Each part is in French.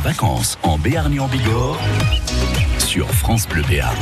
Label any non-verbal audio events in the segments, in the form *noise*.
Vacances en Béarn en Bigorre sur France Bleu Béarn.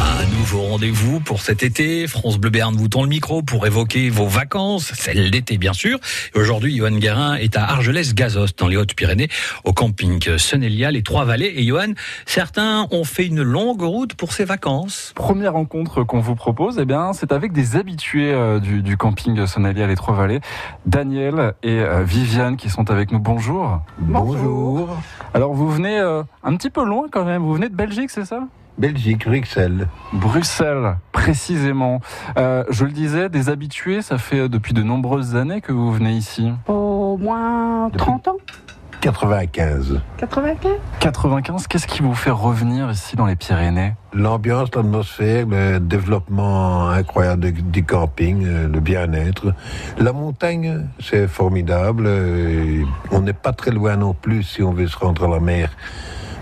Un nouveau rendez-vous pour cet été. France Bleu Béarn vous tend le micro pour évoquer vos vacances, celles d'été bien sûr. Et Aujourd'hui, Johan Guérin est à Argelès-Gazos, dans les Hautes-Pyrénées, au camping Senelia, les Trois-Vallées. Et Johan, certains ont fait une longue route pour ces vacances. Première rencontre qu'on vous propose, eh bien, c'est avec des habitués euh, du, du camping Sonalia Les Trois-Vallées, Daniel et euh, Viviane qui sont avec nous. Bonjour. Bonjour. Alors, venez euh, un petit peu loin quand même. Vous venez de Belgique, c'est ça? Belgique, Bruxelles. Bruxelles, précisément. Euh, je le disais, des habitués, ça fait euh, depuis de nombreuses années que vous venez ici. Au moins 30 ans 95. 95 95, qu'est-ce qui vous fait revenir ici dans les Pyrénées? L'ambiance, l'atmosphère, le développement incroyable du camping, euh, le bien-être. La montagne, c'est formidable. euh, On n'est pas très loin non plus si on veut se rendre à la mer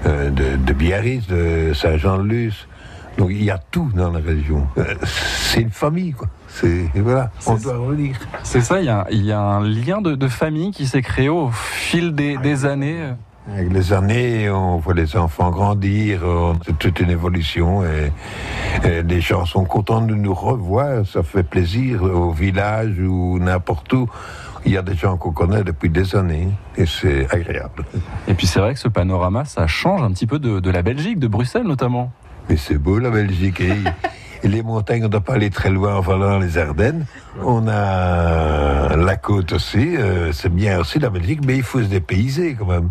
euh, de, de Biarritz, de Saint-Jean-de-Luz. Donc il y a tout dans la région. Euh, C'est une famille, quoi. C'est voilà, on doit revenir. C'est ça, il y a, il y a un lien de, de famille qui s'est créé au fil des, des années. Avec les années, on voit les enfants grandir, c'est toute une évolution et, et les gens sont contents de nous revoir, ça fait plaisir au village ou n'importe où. Il y a des gens qu'on connaît depuis des années et c'est agréable. Et puis c'est vrai que ce panorama, ça change un petit peu de, de la Belgique, de Bruxelles notamment. Mais c'est beau la Belgique. Et, et *laughs* les montagnes, on ne doit pas aller très loin, enfin dans les Ardennes. On a la côte aussi, euh, c'est bien aussi la Belgique, mais il faut se dépayser quand même.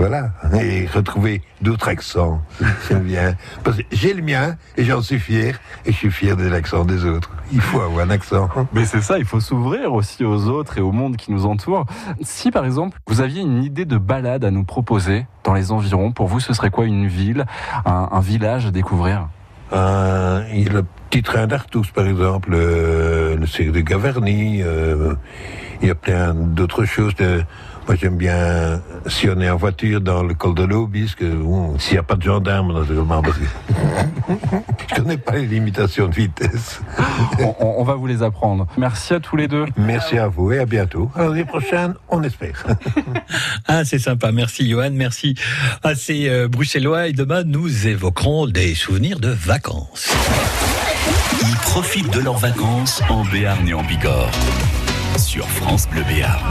Voilà, et retrouver d'autres accents, c'est- bien. Parce que j'ai le mien et j'en suis fier, et je suis fier de l'accent des autres. Il faut avoir un accent. Mais c'est ça, il faut s'ouvrir aussi aux autres et au monde qui nous entoure. Si par exemple, vous aviez une idée de balade à nous proposer dans les environs, pour vous, ce serait quoi une ville, un, un village à découvrir? Euh, le petit train d'Artus, par exemple, euh, le cirque de Gaverny. euh, il y a plein d'autres choses. de- moi, j'aime bien sillonner en voiture dans le col de l'Aubisque. Bon, S'il n'y a pas de gendarme, naturellement, parce que *laughs* je connais pas les limitations de vitesse. on, on- on va vous les apprendre. Merci à tous les deux. Merci à vous et à bientôt. À l'année prochaine, on espère. *laughs* Ah, c'est sympa. Merci, Johan. Merci à ces euh, Bruxellois. Et demain, nous évoquerons des souvenirs de vacances. Ils profitent de leurs vacances en Béarn et en Bigorre sur France Bleu Béarn.